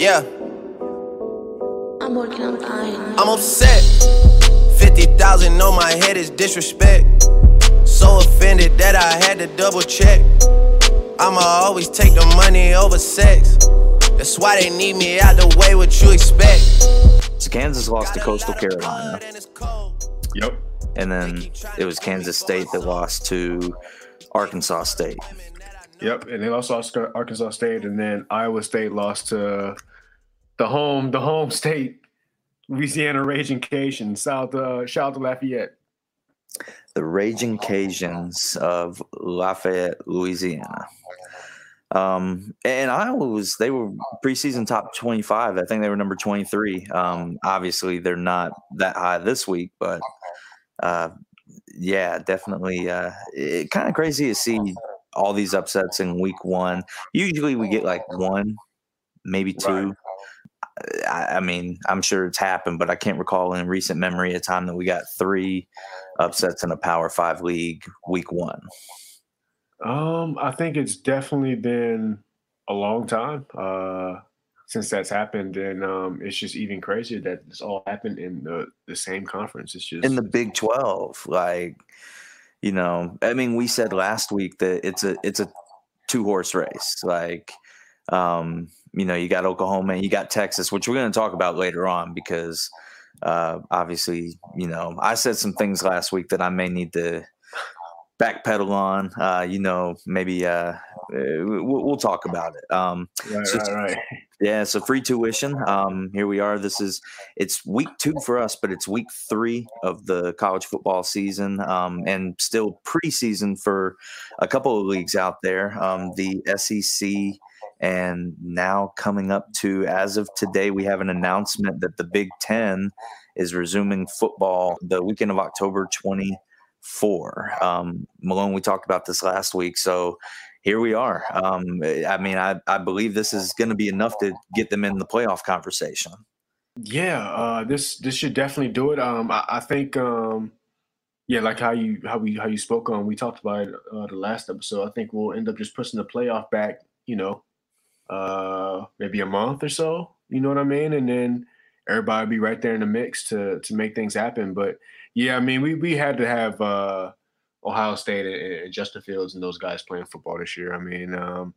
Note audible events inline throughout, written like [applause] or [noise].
Yeah, I'm working on dying. I'm upset. 50,000 on my head is disrespect. So offended that I had to double check. I'ma always take the money over sex. That's why they need me out the way, what you expect. So Kansas lost to Coastal Carolina, Yep. and then it was Kansas State that lost to Arkansas State. Yep. And they lost Oscar- Arkansas State, and then Iowa State lost to the home, the home state, Louisiana Raging Cajun. South, uh, shout out to Lafayette. the Raging Cajuns of Lafayette, Louisiana. Um, and Iowa was they were preseason top twenty five. I think they were number twenty three. Um, obviously they're not that high this week, but uh, yeah, definitely. Uh, it kind of crazy to see all these upsets in week one. Usually we get like one, maybe two. I, I mean, I'm sure it's happened, but I can't recall in recent memory a time that we got three upsets in a Power Five league week one. Um, I think it's definitely been a long time uh, since that's happened, and um, it's just even crazier that this all happened in the, the same conference. It's just in the Big Twelve. Like, you know, I mean, we said last week that it's a it's a two horse race. Like, um, you know, you got Oklahoma and you got Texas, which we're going to talk about later on because uh, obviously, you know, I said some things last week that I may need to backpedal on. Uh, you know, maybe uh, uh, we'll, we'll talk about it. Um, right, so- right, right. yeah, so free tuition. Um, here we are. This is it's week two for us, but it's week three of the college football season, um, and still preseason for a couple of leagues out there. Um, the SEC, and now coming up to as of today, we have an announcement that the Big Ten is resuming football the weekend of October twenty four. Um, Malone, we talked about this last week, so here we are. Um, I mean, I, I believe this is going to be enough to get them in the playoff conversation. Yeah, uh, this this should definitely do it. Um, I, I think, um, yeah, like how you how we how you spoke on, we talked about it uh, the last episode. I think we'll end up just pushing the playoff back. You know, uh, maybe a month or so. You know what I mean? And then everybody be right there in the mix to to make things happen. But yeah, I mean, we we had to have uh, Ohio State and, and Justin Fields and those guys playing football this year. I mean, um,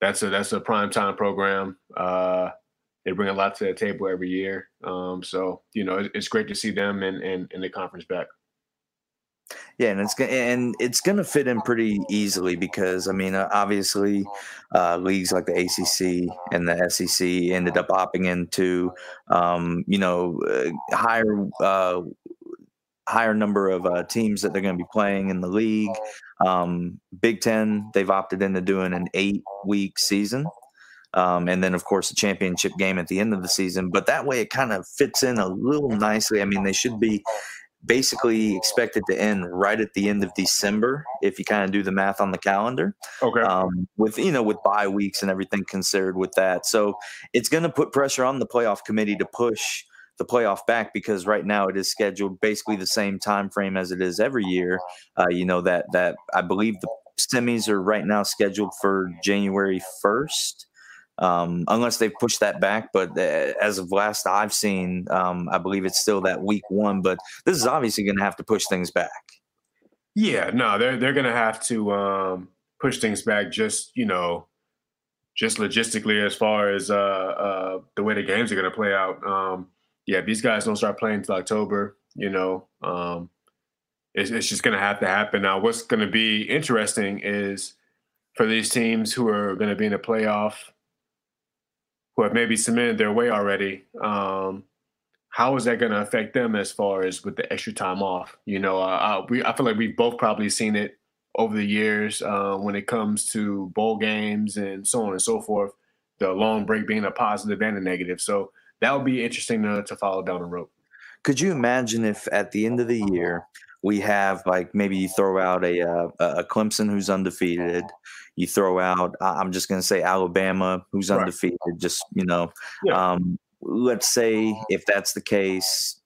that's a that's a prime time program. Uh, they bring a lot to the table every year. Um, so you know, it, it's great to see them in, in, in the conference back. Yeah, and it's and it's going to fit in pretty easily because I mean, uh, obviously, uh, leagues like the ACC and the SEC ended up opting into, um, you know, uh, higher uh, higher number of uh, teams that they're going to be playing in the league. Um, Big Ten, they've opted into doing an eight week season. Um, and then, of course, the championship game at the end of the season. But that way, it kind of fits in a little nicely. I mean, they should be basically expected to end right at the end of December if you kind of do the math on the calendar Okay. um, with you know with bye weeks and everything considered with that. So it's going to put pressure on the playoff committee to push the playoff back because right now it is scheduled basically the same time frame as it is every year. Uh, you know that that I believe the semis are right now scheduled for January first. Um, unless they've pushed that back, but uh, as of last I've seen, um, I believe it's still that week one. But this is obviously going to have to push things back. Yeah, no, they're they're gonna have to um, push things back. Just you know, just logistically as far as uh, uh, the way the games are gonna play out. Um, yeah, these guys don't start playing until October, you know, um, it's, just gonna have to happen. Now, what's gonna be interesting is for these teams who are gonna be in the playoff, who have maybe cemented their way already. Um, how is that going to affect them as far as with the extra time off? You know, uh, uh, we I feel like we've both probably seen it over the years uh, when it comes to bowl games and so on and so forth. The long break being a positive and a negative, so that would be interesting to, to follow down the road. Could you imagine if at the end of the year we have like maybe you throw out a uh, a Clemson who's undefeated, you throw out I'm just going to say Alabama who's Right. undefeated, just you know, Yeah. um, let's say if that's the case,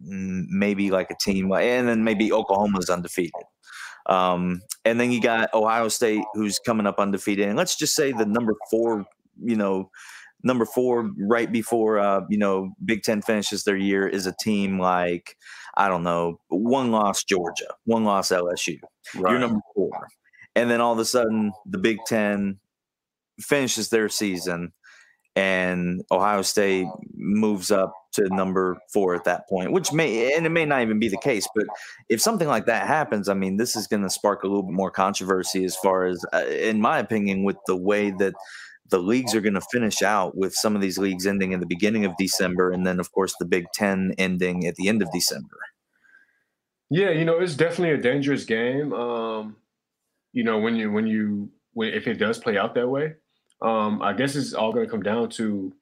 maybe like a team, and then maybe Oklahoma's undefeated. Um, and then you got Ohio State who's coming up undefeated, and let's just say the number four, you know, number four, right before uh, you know Big Ten finishes their year, is a team like I don't know, one loss Georgia, one loss LSU. Right. You're number four, and then all of a sudden the Big Ten finishes their season, and Ohio State moves up to number four at that point, which may and it may not even be the case. But if something like that happens, I mean, this is going to spark a little bit more controversy as far as, uh, in my opinion, with the way that the leagues are going to finish out with some of these leagues ending in the beginning of December, and then of course the Big Ten ending at the end of December. Yeah, you know, it's definitely a dangerous game. Um, you know, when you when you when if it does play out that way, um, I guess it's all going to come down to,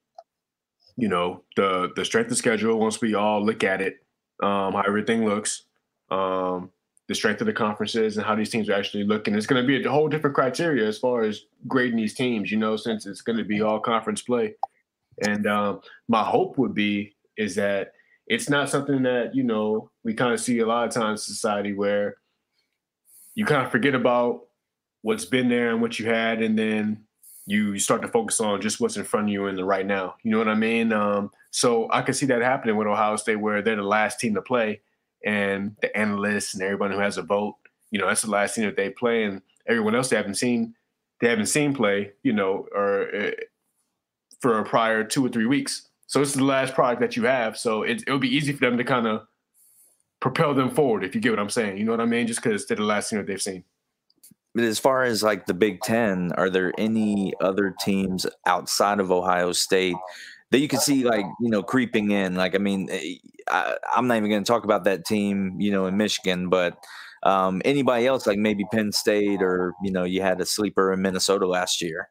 you know, the the strength of schedule. Once we all look at it, um, how everything looks, um, the strength of the conferences, and how these teams are actually looking. It's going to be a whole different criteria as far as grading these teams. You know, since it's going to be all conference play, and um, my hope would be is that it's not something that you know we kind of see a lot of times in society where you kind of forget about what's been there and what you had, and then you start to focus on just what's in front of you in the right now. You know what I mean? Um, so I can see that happening with Ohio State, where they're the last team to play, and the analysts and everyone who has a vote, you know, that's the last team that they play, and everyone else they haven't seen, they haven't seen play, you know, or uh, for a prior two or three weeks. So this is the last product that you have. So it, it'll be easy for them to kind of propel them forward, if you get what I'm saying. You know what I mean? Just because they're the last thing that they've seen. But as far as like the Big Ten, are there any other teams outside of Ohio State that you can see like you know creeping in? Like, I mean, eh, I, am not even going to talk about that team, you know, in Michigan, but um, anybody else, like maybe Penn State, or you know, you had a sleeper in Minnesota last year.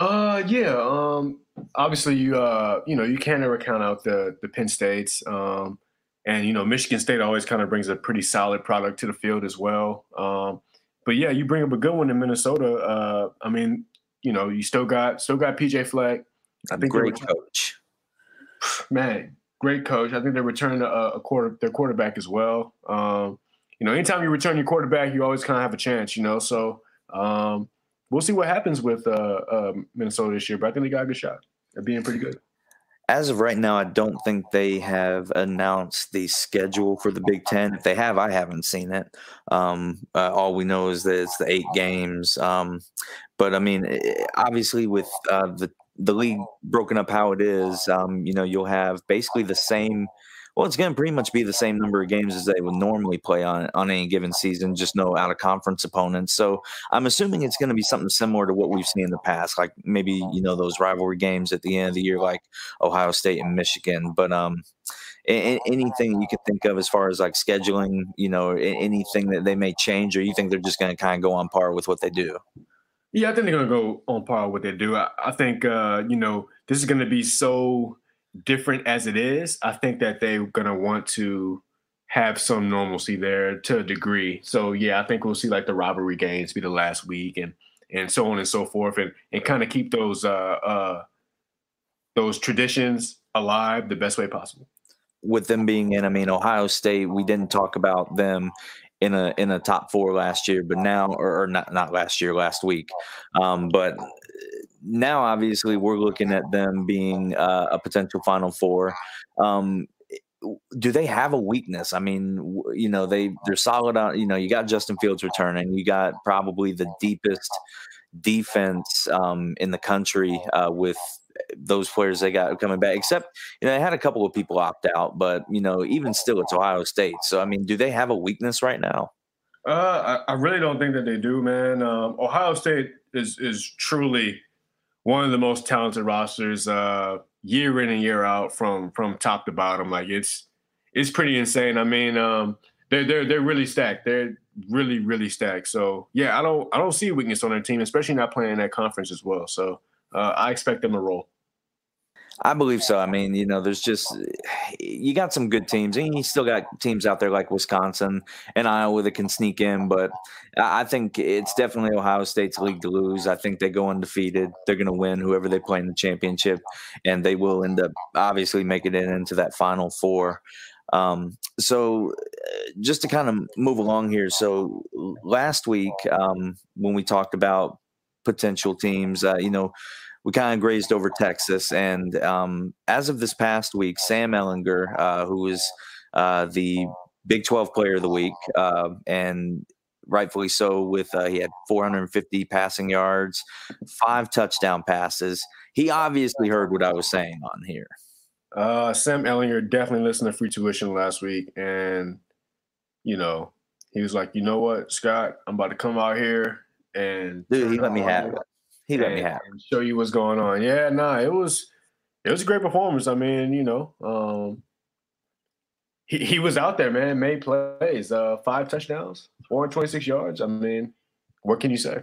Uh, yeah. Um, obviously, you uh, you know, you can't ever count out the the Penn States. Um, and you know, Michigan State always kind of brings a pretty solid product to the field as well. Um, but yeah, you bring up a good one in Minnesota. Uh, I mean, you know, you still got still got PJ Fleck. I think great coach. [sighs] Man, great coach. I think they're returning a, a quarter their quarterback as well. Um, you know, anytime you return your quarterback, you always kind of have a chance. You know, so um, we'll see what happens with uh, uh, Minnesota this year. But I think they got a good shot at being pretty good. As of right now, I don't think they have announced the schedule for the Big Ten. If they have, I haven't seen it. Um, uh, all we know is that it's the eight games. Um, but I mean, eh, obviously, with uh, the the league broken up how it is, um, you know, you'll have basically the same well, it's going to pretty much be the same number of games as they would normally play on on any given season, just no out of conference opponents. So I'm assuming it's going to be something similar to what we've seen in the past, like maybe you know those rivalry games at the end of the year, like Ohio State and Michigan. But um, anything you could think of as far as like scheduling, you know, anything that they may change, or you think they're just going to kind of go on par with what they do? Yeah, I think they're going to go on par with what they do. I, I think uh, you know this is going to be so different as it is, I think that they're gonna want to have some normalcy there to a degree. So yeah, I think we'll see like the rivalry games be the last week and and so on and so forth, and and kind of keep those uh uh those traditions alive the best way possible. With them being in, I mean, Ohio State, we didn't talk about them in a in a top four last year, but now or, or not not last year, last week. Um, but now obviously we're looking at them being uh, a potential Final Four. Um, do they have a weakness? I mean, you know, they they're solid on. You know, you got Justin Fields returning. You got probably the deepest defense um, in the country uh, with those players they got coming back. Except, you know, they had a couple of people opt out, but you know, even still, it's Ohio State. So, I mean, do they have a weakness right now? Uh, I, I really don't think that they do, man. Um, Ohio State is is truly one of the most talented rosters uh, year in and year out from from top to bottom. Like it's it's pretty insane. I mean, um, they're they're they're really stacked. They're really really stacked. So yeah, I don't I don't see weakness on their team, especially not playing in that conference as well. So uh, I expect them to roll. I believe so. I mean, you know, there's just you got some good teams, and you still got teams out there like Wisconsin and Iowa that can sneak in. But I think it's definitely Ohio State's league to lose. I think they go undefeated. They're going to win whoever they play in the championship, and they will end up obviously making it into that Final Four. Um, so, uh, just to kind of move along here. So, last week um, when we talked about potential teams, uh, you know we kind of grazed over Texas, and um, as of this past week, Sam Ehlinger, uh, who was uh, the Big 12 Player of the Week, uh, and rightfully so. With uh, he had 450 passing yards, five touchdown passes. He obviously heard what I was saying on here. Uh, Sam Ehlinger definitely listened to Free Tuition last week, and you know he was like, you know what, Scott, I'm about to come out here and dude, he let me have it. He let me have. Show you what's going on. Yeah, nah, it was it was a great performance. I mean, you know, um, he, he was out there, man, made plays, uh, five touchdowns, 426 yards. I mean, what can you say?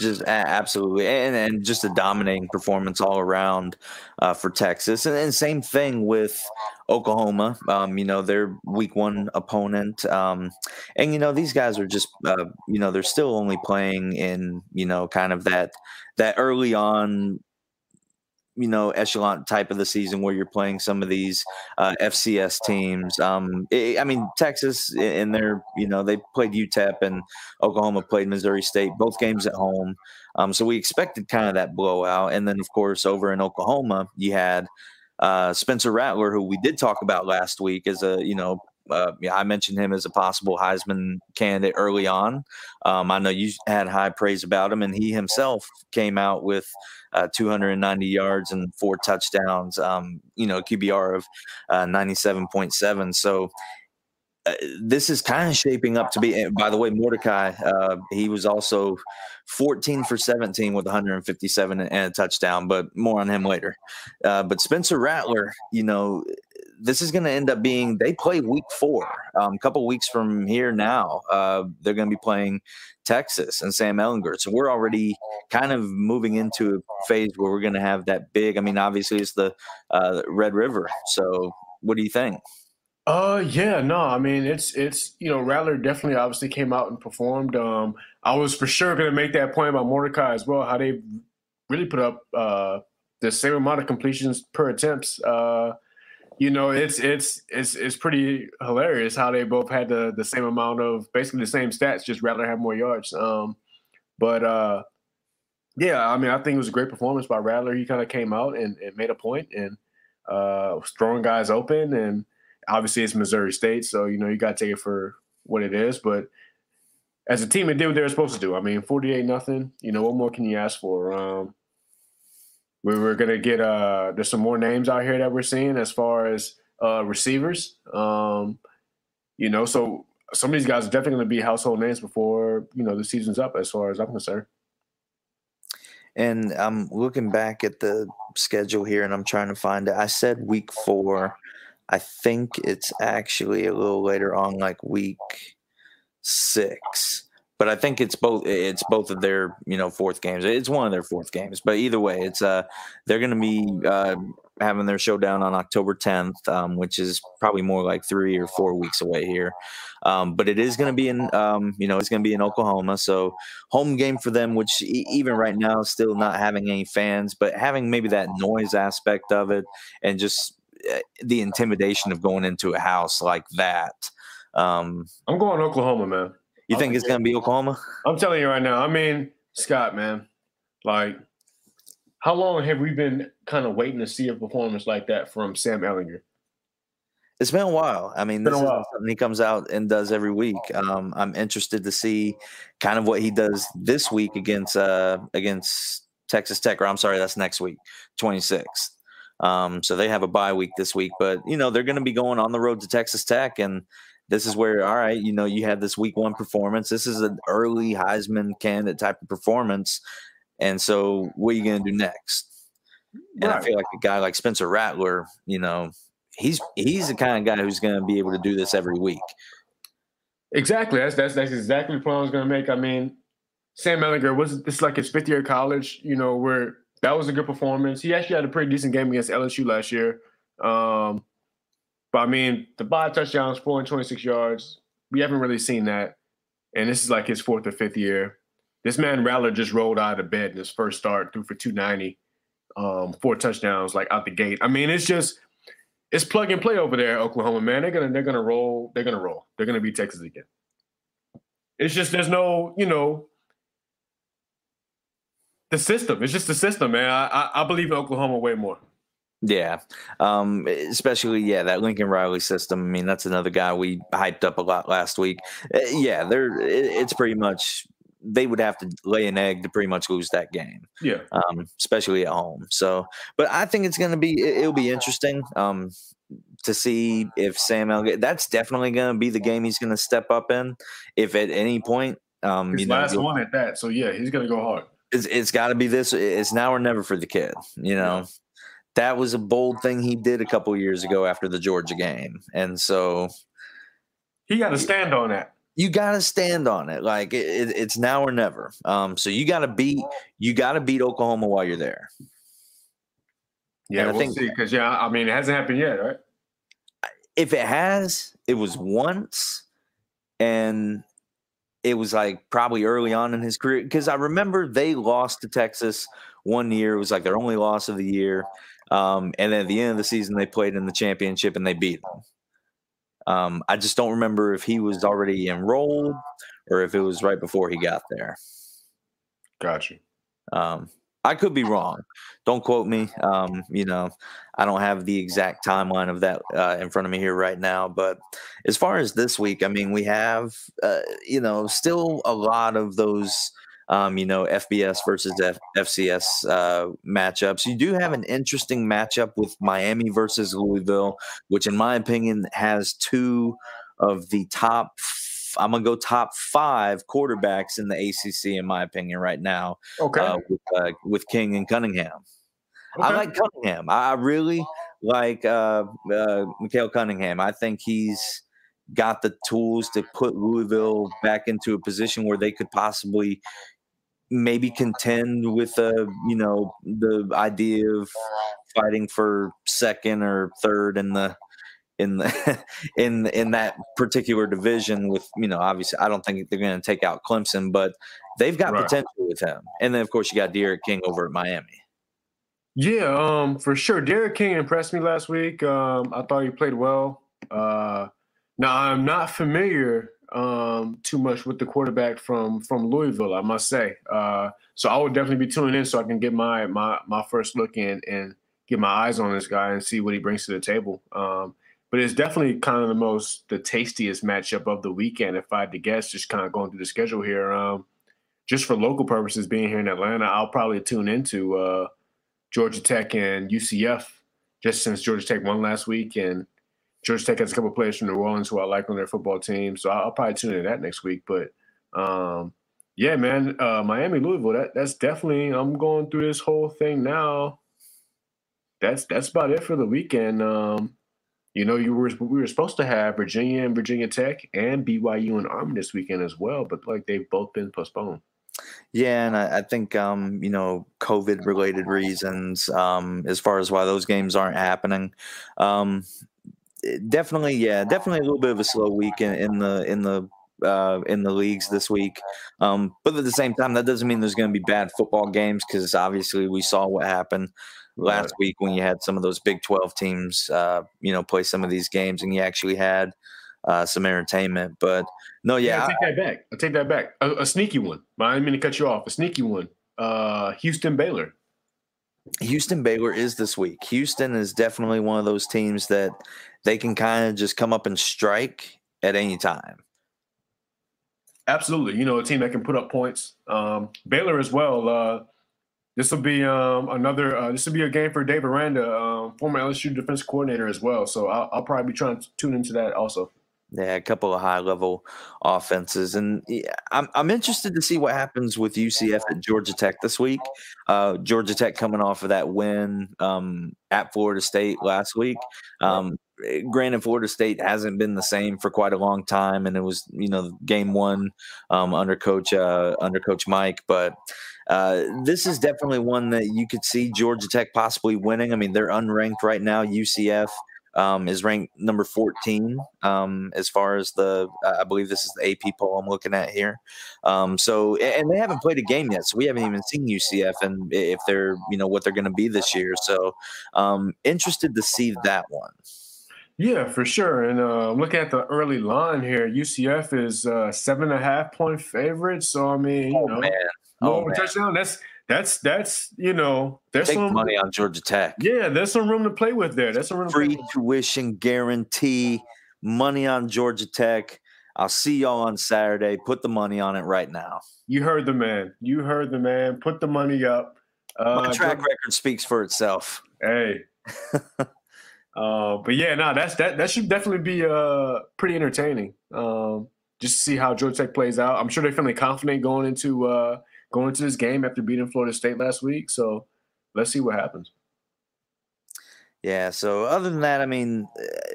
Just absolutely, and and just a dominating performance all around uh, for Texas, and, and, same thing with Oklahoma. Um, you know, their week one opponent, um, and you know these guys are just, uh, you know, they're still only playing in, you know, kind of that that early on you know echelon type of the season where you're playing some of these uh, FCS teams. Um, it, I mean Texas in their you know they played UTEP and Oklahoma played Missouri State, both games at home. Um, so we expected kind of that blowout, and then of course over in Oklahoma you had. Uh, Spencer Rattler, who we did talk about last week, as a you know uh, yeah, I mentioned him as a possible Heisman candidate early on. Um, I know you had high praise about him, and he himself came out with uh, 290 yards and four touchdowns. Um, you know, QBR of uh, 97.7. So. Uh, this is kind of shaping up to be. By the way, Mordecai, uh, he was also 14 for 17 with 157 and a touchdown, but more on him later. Uh, but Spencer Rattler, you know, this is going to end up being they play week four. Um, a couple weeks from here now, uh, they're going to be playing Texas and Sam Ehlinger. So we're already kind of moving into a phase where we're going to have that big. I mean, obviously it's the uh, Red River. So what do you think? Uh yeah, no, I mean it's it's you know Rattler definitely obviously came out and performed. Um, I was for sure going to make that point about Mordecai as well. How they really put up uh the same amount of completions per attempts. Uh, you know, it's it's it's it's pretty hilarious how they both had the the same amount of basically the same stats, just rather have more yards. Um, but uh, yeah, I mean, I think it was a great performance by Rattler. He kind of came out and, and, made a point and uh, throwing guys open. And obviously, it's Missouri State, so you know you got to take it for what it is. But as a team, it did what they were supposed to do. I mean, forty-eight nothing. You know, what more can you ask for? Um, we were gonna get uh there's some more names out here that we're seeing as far as uh receivers. Um, you know, so some of these guys are definitely gonna be household names before, you know, the season's up as far as I'm concerned. And I'm looking back at the schedule here and I'm trying to find it. I said week four. I think it's actually a little later on, like week six but I think it's both it's both of their you know fourth games. It's one of their fourth games, but either way, it's uh they're going to be uh, having their showdown on October 10th, um, which is probably more like three or four weeks away here. Um, but it is going to be in um, you know it's going to be in Oklahoma, so home game for them, which even right now still not having any fans, but having maybe that noise aspect of it and just eh, the intimidation of going into a house like that. Um, I'm going Oklahoma, man. You think it's gonna be Oklahoma? I'm telling you right now. I mean, Scott, man, like, how long have we been kind of waiting to see a performance like that from Sam Ehlinger? It's been a while. I mean, this is something he comes out and does every week. Um, I'm interested to see kind of what he does this week against uh, against Texas Tech. Or I'm sorry, that's next week, 26th. Um, so they have a bye week this week, but you know they're going to be going on the road to Texas Tech, and this is where all right you know you have this week one performance this is an early heisman candidate type of performance and so what are you going to do next? And i feel like a guy like spencer rattler you know he's he's the kind of guy who's going to be able to do this every week. Exactly that's that's, that's exactly the point i was going to make i mean sam ehlinger was this like his fifth year of college you know where that was a good performance he actually had a pretty decent game against lsu last year um, but I mean, the five touchdowns, 426 yards, we haven't really seen that. And this is like his fourth or fifth year. This man Rattler just rolled out of bed in his first start, threw for 290, um, four touchdowns, like out the gate. I mean, it's just it's plug and play over there, Oklahoma, man. They're gonna they're gonna roll, they're gonna roll. They're gonna beat Texas again. It's just there's no, you know, the system. It's just the system, man. I, I, I believe in Oklahoma way more. Yeah, um, especially yeah that Lincoln Riley system. I mean, that's another guy we hyped up a lot last week. Uh, yeah, they're it, it's pretty much they would have to lay an egg to pretty much lose that game. Yeah, um, especially at home. So, but I think it's going to be it, will be interesting um, to see if Sam Elliott. That's definitely going to be the game he's going to step up in. If at any point, um, his you know, last one at that. So yeah, he's going to go hard. It's, it's got to be this. It's now or never for the kid. You know. Yeah that was a bold thing he did a couple years ago after the Georgia game. And so he got to stand on that. You got to stand on it. Like it, it, it's now or never. Um, so you got to beat you got to beat Oklahoma while you're there. Yeah, and we'll I think because yeah, I mean it hasn't happened yet, right? If it has, it was once, and it was like probably early on in his career because I remember they lost to Texas one year. It was like their only loss of the year. Um, and then at the end of the season, they played in the championship and they beat them. Um, I just don't remember if he was already enrolled or if it was right before he got there. Gotcha. Um, I could be wrong. Don't quote me. Um, you know, I don't have the exact timeline of that uh, in front of me here right now. But as far as this week, I mean, we have, uh, you know, still a lot of those um, you know, FBS versus F- FCS uh, matchups. You do have an interesting matchup with Miami versus Louisville, which, in my opinion, has two of the top. I'm gonna go top five quarterbacks in the ACC, in my opinion, right now. Okay, uh, with, uh, with, King and Cunningham. Okay. I like Cunningham. I really like uh, uh, Malik Cunningham. I think he's got the tools to put Louisville back into a position where they could possibly, maybe contend with uh, you know the idea of fighting for second or third in the in the [laughs] in in that particular division with you know obviously I don't think they're going to take out Clemson but they've got right. potential with him and then of course you got D'Eriq King over at Miami. Yeah, um, for sure. D'Eriq King impressed me last week. Um, I thought he played well. Uh, now I'm not familiar um, too much with the quarterback from from Louisville, I must say. Uh, so I will definitely be tuning in so I can get my my my first look in and get my eyes on this guy and see what he brings to the table. Um, but it's definitely kind of the most the tastiest matchup of the weekend, if I had to guess. Just kind of going through the schedule here. Um, just for local purposes, being here in Atlanta, I'll probably tune into uh, Georgia Tech and UCF. Just since Georgia Tech won last week, and Georgia Tech has a couple players from New Orleans who I like on their football team, so I'll, probably tune in that next week. But um, yeah, man, uh, Miami, Louisville, that that's definitely. I'm going through this whole thing now. That's that's about it for the weekend. Um, you know, you were we were supposed to have Virginia and Virginia Tech and BYU and Army this weekend as well, but like they've both been postponed. Yeah, and I, I think um, you know COVID related reasons um, as far as why those games aren't happening. Um, definitely, yeah, definitely a little bit of a slow week in, in the in the uh, in the leagues this week. Um, but at the same time, that doesn't mean there's going to be bad football games because obviously we saw what happened last right. week when you had some of those Big 12 teams, uh, you know, play some of these games and you actually had uh, some entertainment. But no, yeah. yeah I take that back. I take that back. A, a, sneaky one. I didn't mean to cut you off. A sneaky one. Uh, Houston Baylor. Houston Baylor is this week. Houston is definitely one of those teams that they can kind of just come up and strike at any time. Absolutely. You know, a team that can put up points. Um, Baylor as well. Uh, this will be um, another. Uh, this will be a game for Dave Aranda, um, former LSU defense coordinator as well. So I'll, I'll, probably be trying to tune into that also. Yeah, a couple of high level offenses, and I'm I'm interested to see what happens with UCF at Georgia Tech this week. Uh, Georgia Tech coming off of that win um, at Florida State last week. Um, Eh, granted, Florida State hasn't been the same for quite a long time, and it was you know game one um, under coach uh, under coach Mike, but. Uh, this is definitely one that you could see Georgia Tech possibly winning. I mean, they're unranked right now. UCF um, is ranked number 14 um, as far as the, I believe this is the AP poll I'm looking at here. Um, so, and they haven't played a game yet, so we haven't even seen UCF and if they're, you know, what they're going to be this year. So, um, interested to see that one. Yeah, for sure. And uh, looking at the early line here, UCF is uh, seven and a half point favorite. So I mean, you oh, know, man. Oh, man. touchdown. That's that's that's you know there's Take some money on Georgia Tech. Yeah, there's some room to play with there. That's some room Free tuition guarantee. Money on Georgia Tech. I'll see y'all on Saturday. Put the money on it right now. You heard the man. You heard the man. Put the money up. Uh, My track record speaks for itself. Hey. [laughs] uh, but yeah, no, that's that. That should definitely be uh pretty entertaining. Um, just to see how Georgia Tech plays out. I'm sure they're feeling confident going into uh going into this game after beating Florida State last week. So let's see what happens. Yeah. So other than that, I mean,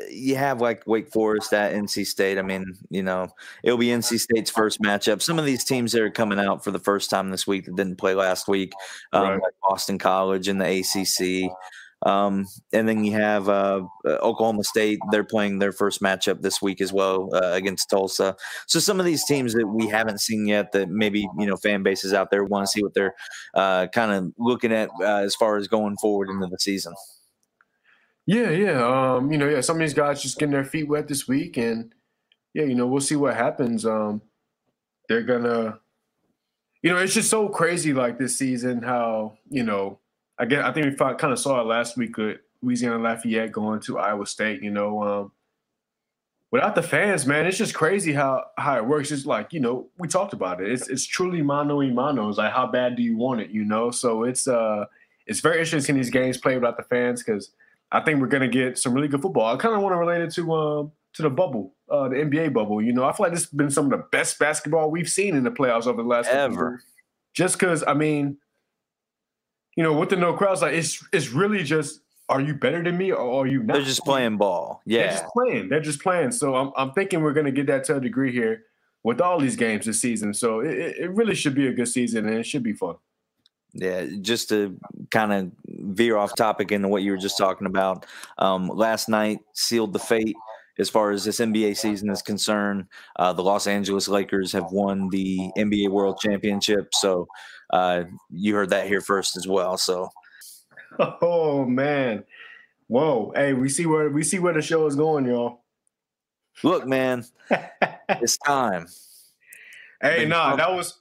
you have like Wake Forest at NC State. I mean, you know, it'll be NC State's first matchup. Some of these teams that are coming out for the first time this week that didn't play last week, um, Right. like Boston College and the ACC. Um, and then you have uh, Oklahoma State. They're playing their first matchup this week as well uh, against Tulsa. So some of these teams that we haven't seen yet, that maybe you know fan bases out there want to see what they're uh, kind of looking at uh, as far as going forward into the season. Yeah, yeah. Um, you know, yeah, some of these guys just getting their feet wet this week, and yeah, you know, we'll see what happens. Um, they're gonna, you know, it's just so crazy like this season. How you know, I get, I think we kind of saw it last week with Louisiana Lafayette going to Iowa State. You know, um, without the fans, man, it's just crazy how how it works. It's like you know, we talked about it. It's it's truly mano y mano. It's like how bad do you want it? You know, so it's uh, it's very interesting these games play without the fans because. I think we're gonna get some really good football. I kind of want to relate it to um to the bubble, uh, the NBA bubble. You know, I feel like this has been some of the best basketball we've seen in the playoffs over the last Ever. Just because, I mean, you know, with the no crowds, like it's it's really just, are you better than me or are you not? They're just playing ball. Yeah. They're just playing. They're just playing. So I'm I'm thinking we're gonna get that to a degree here with all these games this season. So it, it it really should be a good season and it should be fun. Yeah, just to kind of veer off topic into what you were just talking about. Um, last night sealed the fate as far as this NBA season is concerned. Uh, the Los Angeles Lakers have won the NBA World Championship, so uh, you heard that here first as well. So [laughs] Oh man. Whoa. Hey, we see where we see where the show is going, y'all. look, man, [laughs] it's time. Hey, nah, that was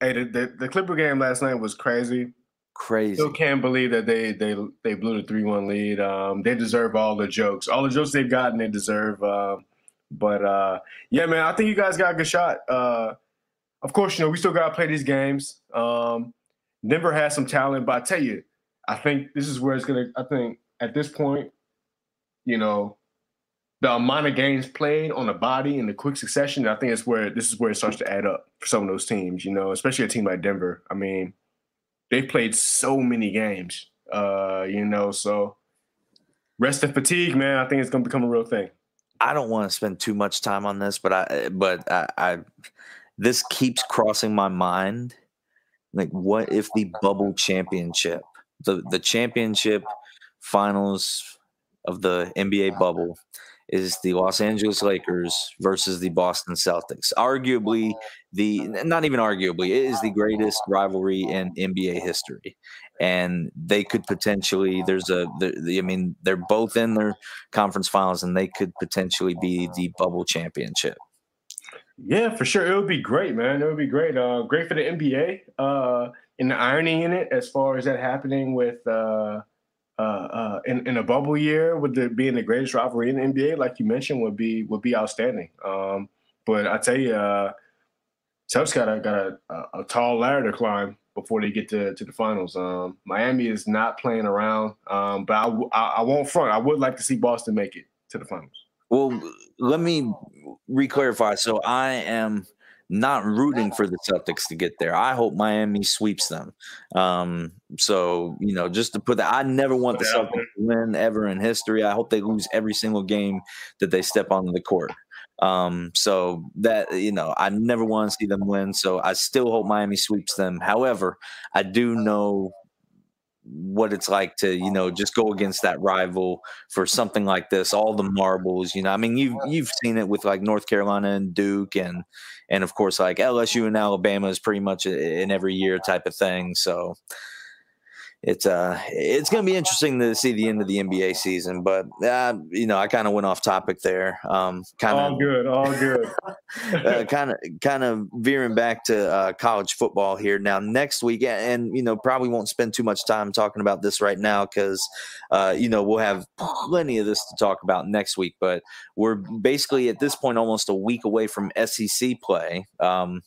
hey the, the the Clipper game last night was crazy. Crazy. Still can't believe that they they they blew the three one lead. Um, they deserve all the jokes, all the jokes they've gotten. They deserve. Uh, but uh, yeah, man, I think you guys got a good shot. Uh, of course, you know we still got to play these games. Um, Denver has some talent, but I tell you, I think this is where it's gonna. I think at this point, you know, the amount of games played on the body in the quick succession, I think it's where this is where it starts to add up for some of those teams. You know, especially a team like Denver. I mean, they've played so many games. Uh, you know, so rest and fatigue, man. I think it's gonna become a real thing. I don't want to spend too much time on this, but I but I, I this keeps crossing my mind. Like, what if the bubble championship, the the championship finals of the NBA bubble, is the Los Angeles Lakers versus the Boston Celtics? Arguably, the not even arguably, it is the greatest rivalry in NBA history, and they could potentially. There's a, the, I mean, they're both in their conference finals, and they could potentially be the bubble championship. Yeah, for sure. It would be great, man. It would be great. Uh, great for the NBA. Uh, and the irony in it, as far as that happening with uh, uh, uh, in, in a bubble year, with the being the greatest rivalry in the NBA, like you mentioned, would be would be outstanding. Um, but I tell you, uh, Celtics got a got a, a, a tall ladder to climb before they get to, to the finals. Um, Miami is not playing around, um, but I won't front. I would like to see Boston make it to the finals. Well, let me re-clarify. So I am not rooting for the Celtics to get there. I hope Miami sweeps them. Um, so you know, just to put that, I never want the Put it out Celtics to win ever in history. I hope they lose every single game that they step onto the court. Um, so that you know, I never want to see them win. So I still hope Miami sweeps them. However, I do know what it's like to you know just go against that rival for something like this all the marbles you know i mean you've you've seen it with like north carolina and duke and and of course like lsu and alabama is pretty much an every year type of thing so it's uh it's going to be interesting to see the end of the nba season but uh, you know i kind of went off topic there um kind of All good, all good. kind of kind of veering back to uh, college football here now next week and you know probably won't spend too much time talking about this right now because uh, you know we'll have plenty of this to talk about next week but we're basically at this point almost a week away from sec play um,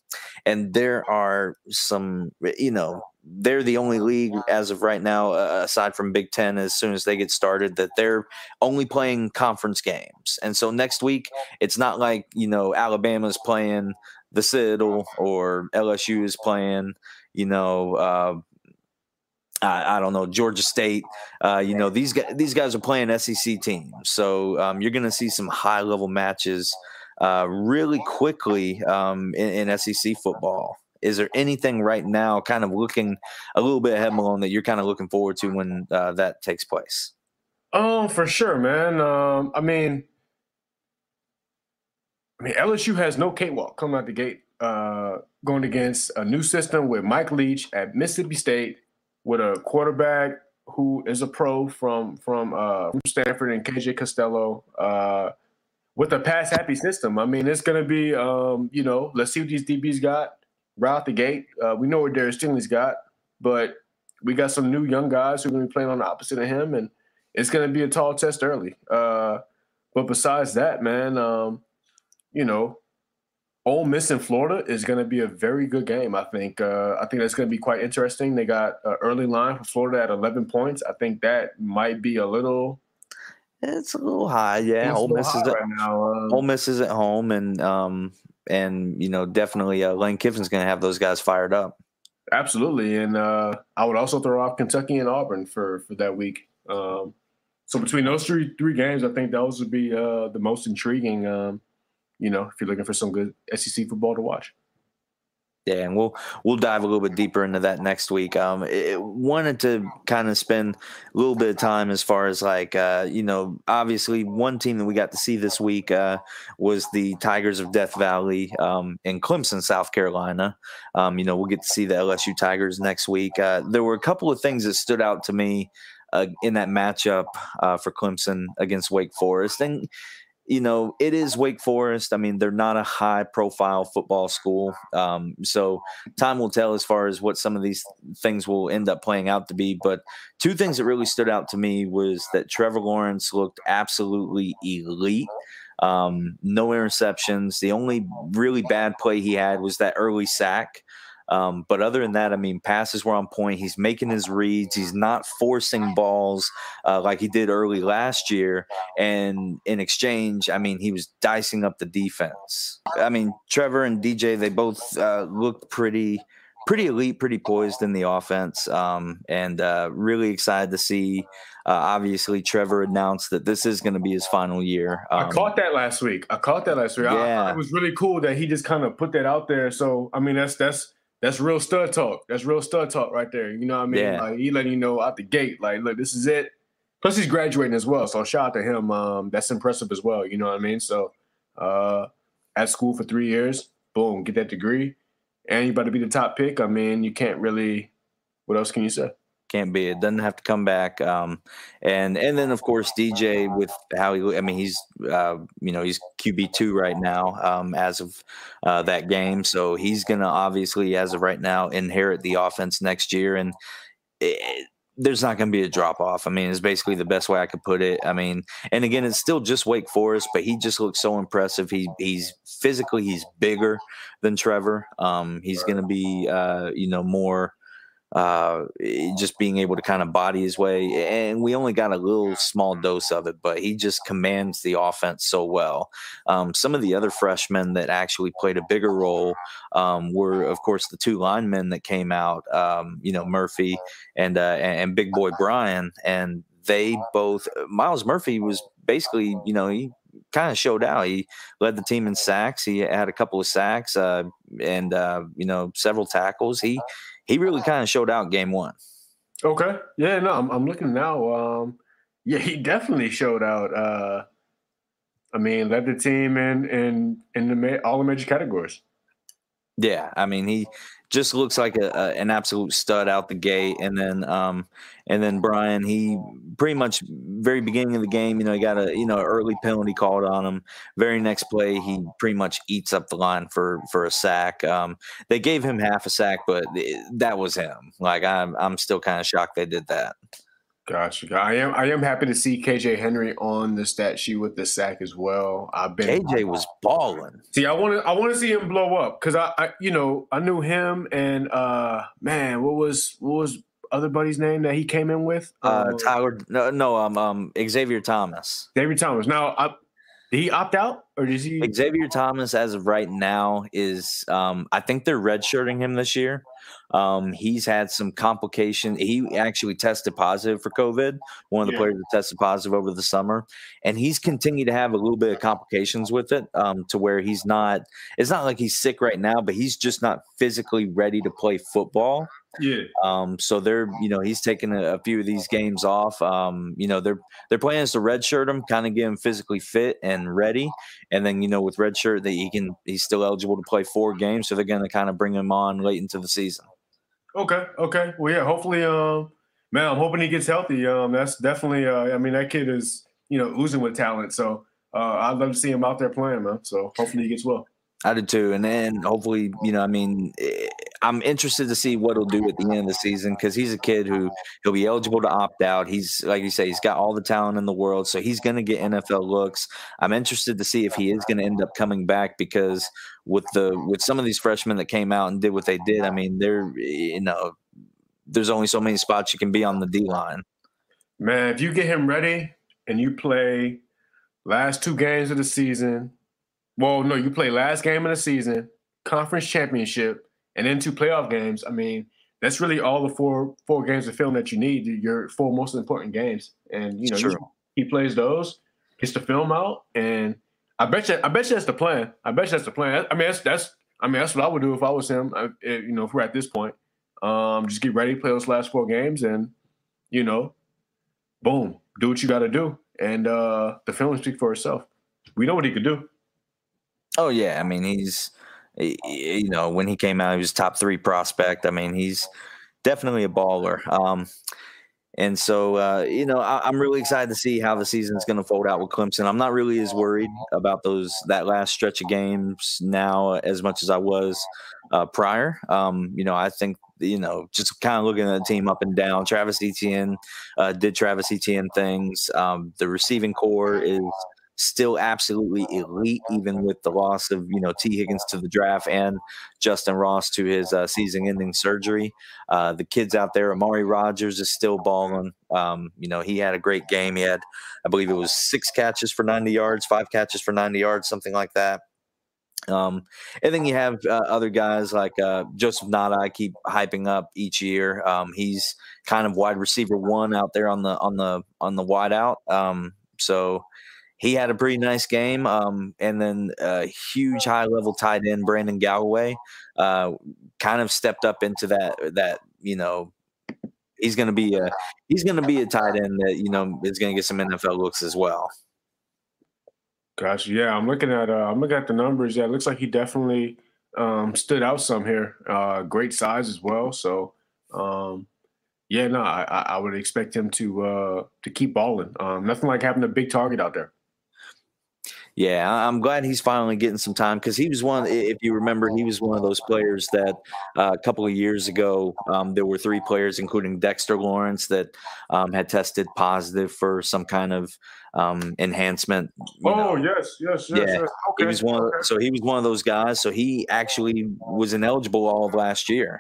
and there are some you know they're the only league as of right now, uh, aside from Big Ten, as soon as they get started, that they're only playing conference games. And so next week, it's not like, you know, Alabama's playing the Citadel or LSU is playing, you know, uh, I, I, don't know Georgia State. Uh, you know these guys. These guys are playing SEC teams, so um, you're going to see some high level matches uh, really quickly um, in, in SEC football is there anything right now kind of looking a little bit ahead malone that you're kind of looking forward to when uh, that takes place? Oh for sure man. Um, i mean i mean lsu has no cakewalk coming out the gate uh, going against a new system with mike leach at mississippi state with a quarterback who is a pro from from, uh, stanford and kj costello uh, with a pass happy system. I mean, it's going to be, um, you know, let's see what these DBs got right out the gate. Uh, we know what Darius Stingley's got, but we got some new young guys who are going to be playing on the opposite of him, and it's going to be a tall test early. Uh, but besides that, man, um, you know, Ole Miss in Florida is going to be a very good game. I think. Uh, I think that's going to be quite interesting. They got an early line for Florida at 11 points. I think that might be a little. It's a little high, yeah. Ole Miss is at, right now. Um, Ole Miss is at home, and um, and you know definitely uh, Lane Kiffin's going to have those guys fired up. Absolutely, and uh, I would also throw off Kentucky and Auburn for for that week. Um, so between those three three games, I think those would be uh, the most intriguing. Um, you know, if you're looking for some good SEC football to watch. Yeah, and we'll we'll dive a little bit deeper into that next week. Um, it, wanted to kind of spend a little bit of time as far as like uh, you know, obviously one team that we got to see this week uh, was the Tigers of Death Valley um, in Clemson, South Carolina. Um, you know, we'll get to see the LSU Tigers next week. Uh, there were a couple of things that stood out to me uh, in that matchup uh, for Clemson against Wake Forest, and you know, it is Wake Forest. I mean, they're not a high profile football school. Um, so time will tell as far as what some of these things will end up playing out to be. But two things that really stood out to me was that Trevor Lawrence looked absolutely elite. Um, no interceptions. The only really bad play he had was that early sack. Um, but other than that, I mean, passes were on point. He's making his reads. He's not forcing balls uh, like he did early last year. And in exchange, I mean, he was dicing up the defense. I mean, Trevor and DJ, they both uh, looked pretty pretty elite, pretty poised in the offense, um, and uh, really excited to see. Uh, obviously, Trevor announced that this is going to be his final year. Um, I caught that last week. I caught that last week. Yeah. I, it was really cool that he just kind of put that out there. So, I mean, that's that's that's real stud talk. That's real stud talk right there. You know what I mean? Yeah. Like he letting you know out the gate, like, look, this is it. Plus he's graduating as well. So shout out to him. Um, that's impressive as well. You know what I mean? So uh at school for three years, boom, get that degree. And you about to be the top pick. I mean, you can't really what else can you say? Can't be. It doesn't have to come back. Um, and and then of course DJ with how he. I mean, he's uh, you know he's QB two right now um, as of uh, that game, so he's gonna obviously as of right now inherit the offense next year, and it, there's not going to be a drop off. I mean, it's basically the best way I could put it. I mean, and again, it's still just Wake Forest, but he just looks so impressive. He he's physically he's bigger than Trevor. Um, he's going to be uh, you know more uh, eh, just being able to kind of body his way. And we only got a little small dose of it, but he just commands the offense so well. Um, some of the other freshmen that actually played a bigger role um, were, of course, the two linemen that came out, um, you know, Murphy and, uh, and Big Boy Brian. And they both, Myles Murphy was basically, you know, he kind of showed out. He led the team in sacks. He had a couple of sacks uh, and uh, you know several tackles. He he really kind of showed out game one. Okay. Yeah, no, I'm, I'm looking now. Um, yeah, he definitely showed out. Uh, I mean, led the team in in in the all the major categories. Yeah, I mean he just looks like a, a, an absolute stud out the gate, and then um, and then Brian he pretty much very beginning of the game, you know, he got a you know early penalty called on him. Very next play, he pretty much eats up the line for for a sack. Um, they gave him half a sack, but that was him. Like I'm I'm still kind of shocked they did that. Gotcha. I am I am happy to see KJ Henry on the stat sheet with the sack as well. I've been KJ was balling. See, I want to I want to see him blow up because I, I you know I knew him and uh man, what was what was other buddy's name that he came in with? Uh, uh Tyler no no um um Xavier Thomas. Xavier Thomas. Now I, did he opt out or does he Xavier Thomas as of right now is um I think they're redshirting him this year. Um, he's had some complication. He actually tested positive for COVID. One of the yeah. players that tested positive over the summer, and he's continued to have a little bit of complications with it, um, to where he's not. It's not like he's sick right now, but he's just not physically ready to play football. Yeah. Um, so they're, you know, he's taking a, a, few of these games off. Um, you know, they're they're planning to redshirt him, kind of get him physically fit and ready, and then you know with redshirt that he can he's still eligible to play four games, so they're going to kind of bring him on late into the season. Okay. Okay. Well, yeah. Hopefully, um, man, I'm hoping he gets healthy. Um, that's definitely. Uh, I mean, that kid is you know oozing with talent. So uh, I'd love to see him out there playing, man. So hopefully he gets well. I did too, and then hopefully, you know, I mean, eh, I'm interested to see what he'll do at the end of the season because he's a kid who he'll be eligible to opt out. He's like you say, he's got all the talent in the world, so he's going to get NFL looks. I'm interested to see if he is going to end up coming back because with the with some of these freshmen that came out and did what they did, I mean, they're you know, there's only so many spots you can be on the D line. Man, if you get him ready and you play last two games of the season well, no, you play last game of the season, conference championship, and then two playoff games. I mean, that's really all the four four games of film that you need. Your four most important games, and you know he plays those, gets the film out, and I bet you I bet you that's the plan. I bet you that's the plan. I mean, that's that's I mean that's what I would do if I was him. I, you know, if we're at this point, um, just get ready, play those last four games, and you know, boom, do what you got to do, and uh, the film speak for itself. We know what he could do. Oh yeah, I mean he's you know when he came out he was top three prospect. I mean he's definitely a baller. Um, and so uh, you know I, am really excited to see how the season's going to fold out with Clemson. I'm not really as worried about those that last stretch of games now as much as I was uh, prior. Um, you know I think you know, just kind of looking at the team up and down. Travis Etienne uh, did Travis Etienne things. Um, the receiving corps is still absolutely elite, even with the loss of you know Tee Higgins to the draft and Justyn Ross to his uh, season-ending surgery. Uh, the kids out there, Amari Rodgers is still balling. Um, you know, he had a great game. He had, I believe, it was six catches for 90 yards, five catches for 90 yards, something like that. Um, and then you have uh, other guys like uh, Joseph Ngata. I keep hyping up each year. Um, he's kind of wide receiver one out there on the on the on the wide out. Um, so he had a pretty nice game. Um, and then a huge high level tight end, Braden Galloway, uh, kind of stepped up into that, that, you know, he's going to be a, he's going to be a tight end that, you know, is going to get some NFL looks as well. Gotcha. Yeah. I'm looking at, uh, I'm looking at the numbers. Yeah. It looks like he definitely, um, stood out some here. Uh, great size as well. So, um, yeah, no, I, I would expect him to uh, to keep balling. Um, nothing like having a big target out there. Yeah, I'm glad he's finally getting some time because he was one. If you remember, he was one of those players that uh, a couple of years ago um, there were three players, including Dexter Lawrence, that um, had tested positive for some kind of um, enhancement. oh know. yes, yes, yes. Yeah, yes. Okay. he was one. Of, so he was one of those guys. So he actually was ineligible all of last year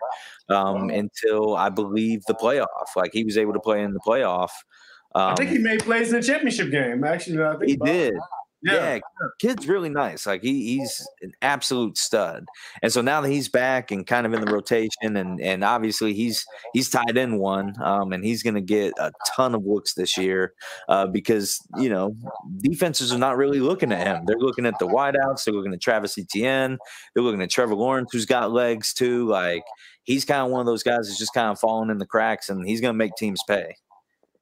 um, until I believe the playoff. Like he was able to play in the playoff. I think he um, made plays in the championship game. Actually, I think he did. Yeah, yeah, kid's really nice. Like he, he's an absolute stud. And so now that he's back and kind of in the rotation, and and obviously he's he's tied in one, um, and he's going to get a ton of looks this year uh, because you know defenses are not really looking at him. They're looking at the wideouts. They're looking at Travis Etienne. They're looking at Trevor Lawrence, who's got legs too. Like he's kind of one of those guys that's just kind of falling in the cracks, and he's going to make teams pay.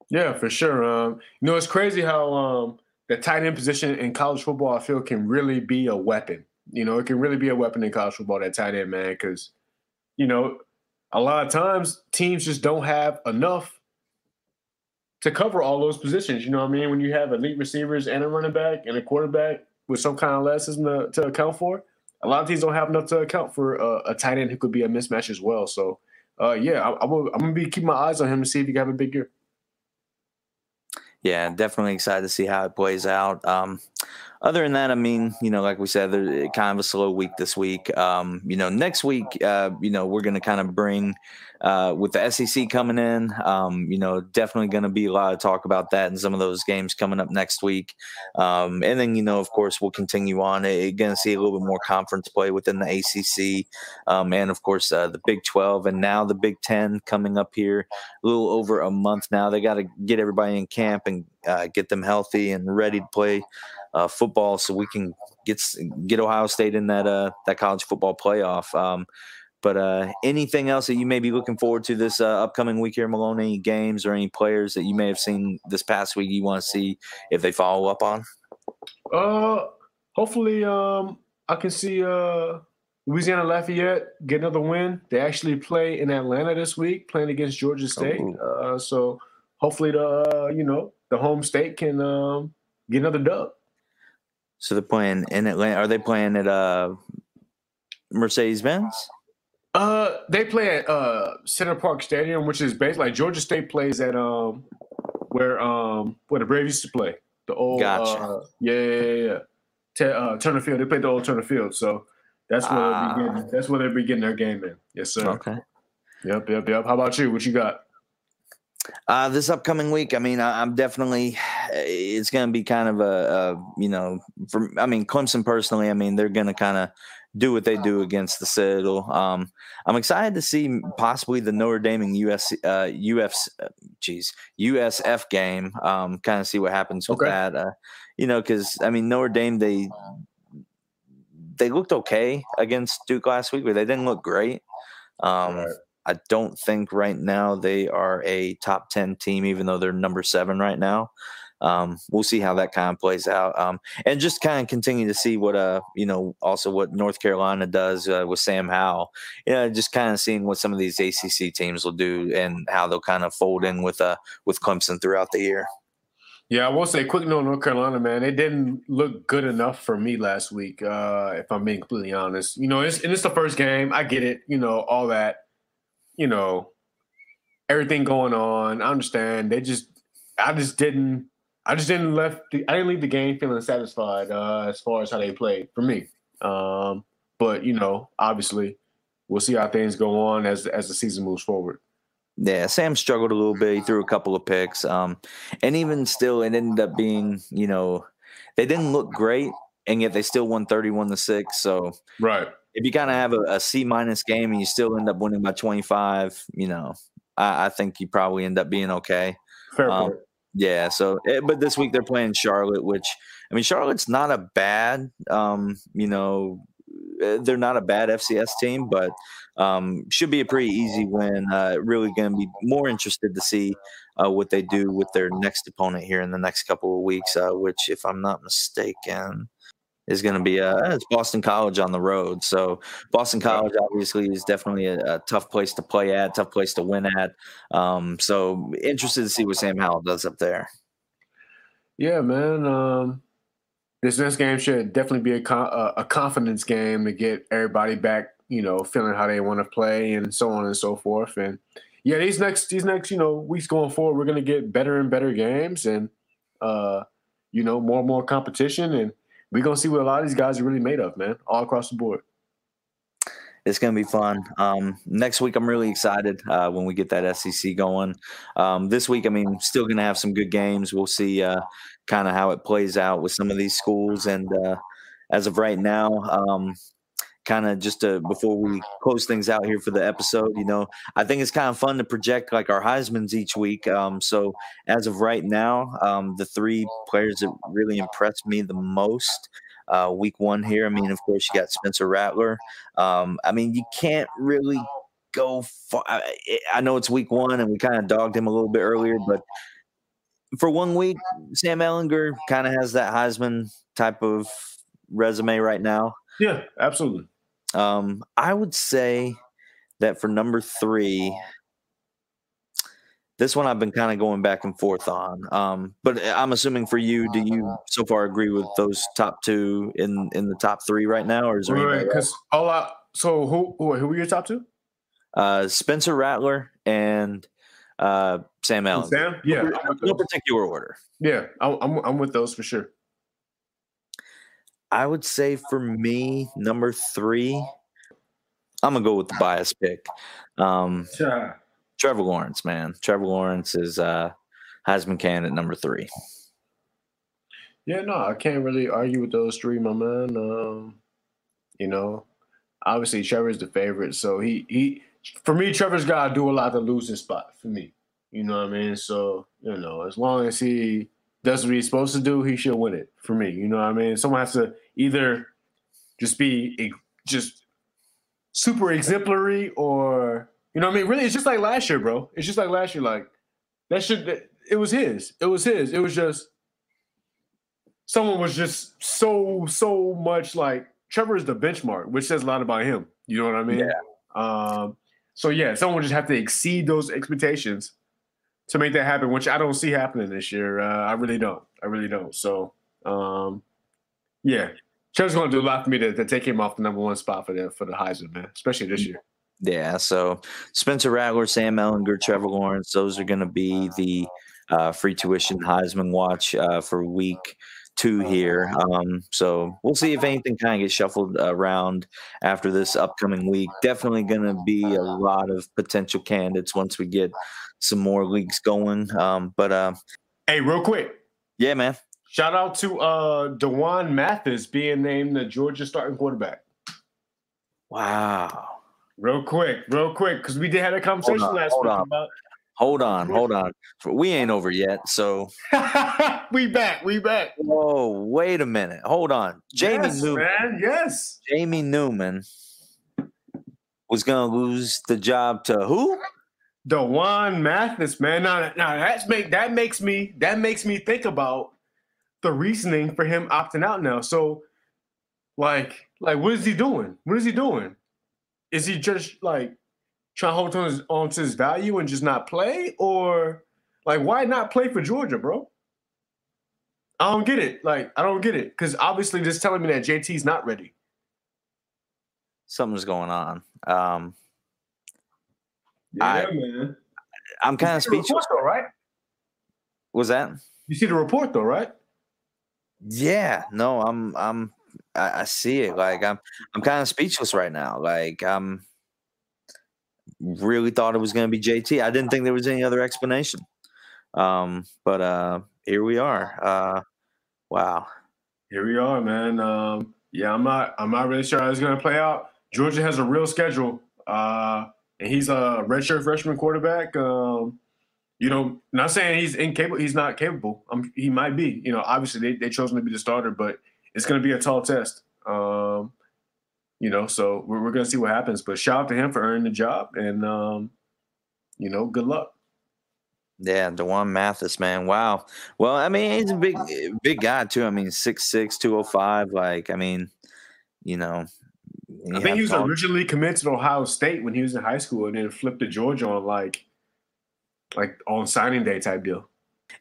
Yeah, for sure. Um, you know, it's crazy how. Um, the tight end position in college football, I feel, can really be a weapon. You know, it can really be a weapon in college football, that tight end, man, because, you know, a lot of times teams just don't have enough to cover all those positions. You know what I mean? When you have elite receivers and a running back and a quarterback with some kind of lessons to, to account for, a lot of teams don't have enough to account for a, tight end who could be a mismatch as well. So, uh, yeah, I, I will, I'm gonna be keeping my eyes on him to see if he can have a big year. Yeah, definitely excited to see how it plays out. Um, other than that, I mean, you know, like we said, kind of a slow week this week. Um, you know, next week, uh, you know, we're going to kind of bring uh, with the SEC coming in. Um, you know, definitely going to be a lot of talk about that and some of those games coming up next week. Um, and then, you know, of course, we'll continue on. Going to see a little bit more conference play within the ACC, um, and of course, uh, the Big 12, and now the Big 10 coming up here a little over a month now. They got to get everybody in camp and uh, get them healthy and ready to play uh, football, so we can get get Ohio State in that uh, that college football playoff. Um, but uh, anything else that you may be looking forward to this uh, upcoming week here, Malone? Any games or any players that you may have seen this past week you want to see if they follow up on? Uh, hopefully, um, I can see uh, Louisiana Lafayette get another win. They actually play in Atlanta this week, playing against Georgia State. Uh, so hopefully, the uh, you know the home state can um, get another dub. So they're playing in Atlanta. Are they playing at uh, Mercedes Benz? Uh, they play at uh Center Parc Stadium, which is basically like Georgia State plays at um where um where the Braves used to play. The old gotcha. uh, yeah yeah yeah, yeah. uh, Turner Field. They played the old Turner Field, so that's where uh, they'll be getting, that's where they'll be getting their game in. Yes, sir. Okay. Yep, yep, yep. How about you? What you got? Uh, this upcoming week, I mean, I, am definitely. It's going to be kind of a, a, you know, for I mean, Clemson personally, I mean, they're going to kind of do what they do against the Citadel. Um, I'm excited to see possibly the Notre Dame and US, uh, UF's, geez, USF game. Um, kind of see what happens with okay. that. Uh, you know, because I mean Notre Dame they they looked okay against Duke last week, but they didn't look great. Um, right. I don't think right now they are a top ten team, even though they're number seven right now um, we'll see how that kind of plays out. Um, and just kind of continue to see what, uh, you know, also what North Carolina does uh, with Sam Howell. You know, just kind of seeing what some of these ACC teams will do and how they'll kind of fold in with, uh, with Clemson throughout the year. Yeah, I will say quick note North Carolina, man. It didn't look good enough for me last week, uh, if I'm being completely honest. You know, it's and it's the first game. I get it, you know, all that, you know, everything going on. I understand. They just I just didn't I just didn't left. The, I didn't leave the game feeling satisfied uh, as far as how they played for me. Um, but you know, obviously, we'll see how things go on as as the season moves forward. Yeah, Sam struggled a little bit. He threw a couple of picks, um, and even still, it ended up being you know they didn't look great, and yet they still won thirty-one to six. So right, if you kind of have a, a C minus game and you still end up winning by twenty-five, you know, I, I think you probably end up being okay. Fair um. Yeah. So, eh, but this week they're playing Charlotte, which I mean, Charlotte's not a bad, um, you know, eh, they're not a bad FCS team, but um, should be a pretty easy win. Uh, really going to be more interested to see uh, what they do with their next opponent here in the next couple of weeks. Uh, which, if I'm not mistaken, is going to be uh, it's Boston College on the road. So Boston College obviously is definitely a, a tough place to play at, tough place to win at. Um, so interested to see what Sam Howell does up there. Yeah, man. Um, this next game should definitely be a, a confidence game to get everybody back, you know, feeling how they want to play and so on and so forth. And yeah, these next these next you know weeks going forward, we're going to get better and better games and uh, you know more and more competition and we're gonna see what a lot of these guys are really made of, man, all across the board. It's gonna be fun. Um, next week, I'm really excited uh, when we get that SEC going. Um, this week, I mean, still gonna have some good games. We'll see uh, kind of how it plays out with some of these schools, and uh, as of right now, um, kind of just to, before we close things out here for the episode, you know, I think it's kind of fun to project like our Heisman's each week. Um, so as of right now, um, the three players that really impressed me the most. Uh, week one here. I mean, of course, you got Spencer Rattler. Um, I mean, you can't really go far. I, I know it's week one, and we kind of dogged him a little bit earlier, but for one week, Sam Ehlinger kind of has that Heisman type of resume right now. Yeah, absolutely. Um, I would say that for number three, this one I've been kind of going back and forth on. Um, but I'm assuming for you, do you so far agree with those top two in in the top three right now, or is there right? Because all out. So who who who are your top two? Uh, Spencer Rattler and uh, Sam Allen. Sam, yeah, no, no particular order. Yeah, I'm I'm with those for sure. I would say for me, number three, I'm gonna go with the bias pick. Um, sure. Trevor Lawrence, man. Trevor Lawrence is uh, Heisman candidate number three. Yeah, no, I can't really argue with those three, my man. Um, you know, obviously Trevor's the favorite, so he he for me, Trevor's got to do a lot to lose his spot for me. You know what I mean? So you know, as long as he does what he's supposed to do, he should win it for me. You know what I mean? Someone has to either just be just super exemplary or you know what I mean? Really, it's just like last year, bro. It's just like last year. Like that should it was his. It was his. It was just someone was just so so much like Trevor is the benchmark, which says a lot about him. You know what I mean? Yeah. Um, so yeah, someone just have to exceed those expectations to make that happen, which I don't see happening this year. Uh, I really don't. I really don't. So um, yeah, Trevor's going to do a lot for me to, to, take him off the number one spot for the for the Heisman, man, especially this year. Yeah. So Spencer Rattler, Sam Ehlinger, Trevor Lawrence, those are going to be the uh, free tuition Heisman watch uh, for week two here. Um, so we'll see if anything kind of gets shuffled around after this upcoming week. Definitely going to be a lot of potential candidates once we get some more leagues going. Um, but uh, hey, real quick, yeah, man. Shout out to uh, D'Wan Mathis being named the Georgia starting quarterback. Wow. Real quick, real quick, because we did have a conversation on, last week about Hold on, hold on. We ain't over yet. So [laughs] we back. We back. Whoa, wait a minute. Hold on. Jamie yes, Newman. Man, yes. Jamie Newman was gonna lose the job to who? D'Wan Mathis, man. Now, now that's make that makes me that makes me think about the reasoning for him opting out now. So, like, like what is he doing? What is he doing? Is he just like trying to hold on to, his, on to his value and just not play? Or like why not play for Georgia, bro? I don't get it. Like, I don't get it. Because obviously this telling me that JT's not ready. Something's going on. Um Yeah, I, man. I'm kind of speechless. Report, though, right? Was that? You see the report though, right? Yeah. No, I'm I'm I, I see it. Like I'm I'm kind of speechless right now. Like I'm really thought it was going to be JT. I didn't think there was any other explanation. Um, but uh, here we are. Uh, wow. Here we are, man. Um, yeah, I'm not. I'm not really sure how it's going to play out. Georgia has a real schedule, uh, and he's a redshirt freshman quarterback. Um, you know, not saying he's incapable. He's not capable. Um, he might be. You know, obviously they they chose him to be the starter, but it's going to be a tall test. Um, you know, so we're, we're going to see what happens. But shout out to him for earning the job, and um, you know, good luck. Yeah, D'Wan Mathis, man. Wow. Well, I mean, he's a big, big guy too. I mean, 6'6", 205. Like, I mean, you know. I think he was originally committed to Ohio State when he was in high school, and then flipped to Georgia on like, like on signing day type deal.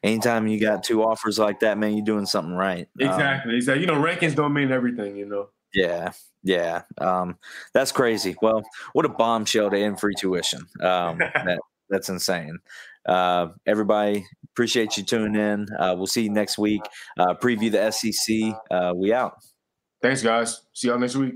Anytime you got two offers like that, man, you're doing something right. Exactly. Um, exactly. You know, rankings don't mean everything. You know. Yeah, yeah, um, that's crazy. Well, what a bombshell to end free tuition. Um, [laughs] that, that's insane. Uh, everybody, appreciate you tuning in. Uh, we'll see you next week. Uh, preview the SEC. Uh, we out. Thanks, guys. See y'all next week.